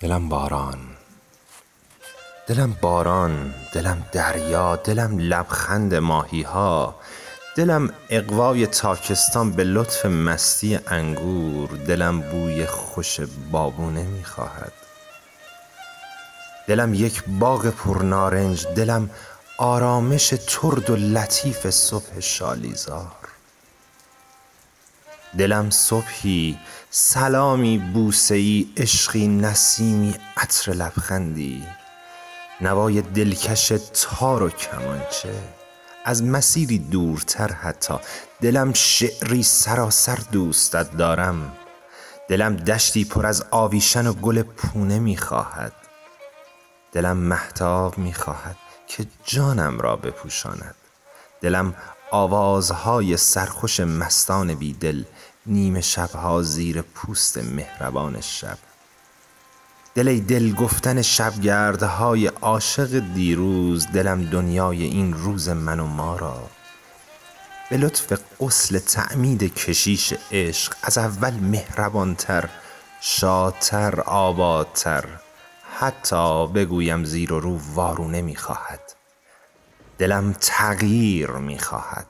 دلم باران. دلم باران دلم دریا دلم لبخند ماهی ها دلم اقوای تاکستان به لطف مستی انگور. دلم بوی خوش بابونه می خواهد دلم یک باغ پرنارنج. دلم آرامش ترد و لطیف صبح شالیزار. دلم صبحی سلامی بوسه ای عشقی نسیمی عطر لبخندی. نوای دلکش تار و کمانچه از مسیری دورتر حتی. دلم شعری سراسر دوستت دارم. دلم دشتی پر از آویشن و گل پونه می خواهد دلم مهتاب می خواهد که جانم را بپوشاند. دلم آوازهای سرخوش مستان بی دل نیمه شب ها زیر پوست مهربان شب. دل ای دل گفتن شبگردهای عاشق دیروز دلم دنیای این روز من و ما را. به لطف غسل تعمید کشیش عشق از اول مهربان تر شادتر آبادتر حتی بگویم زیر و رو وارونه می خواهد دلم تغییر می خواهد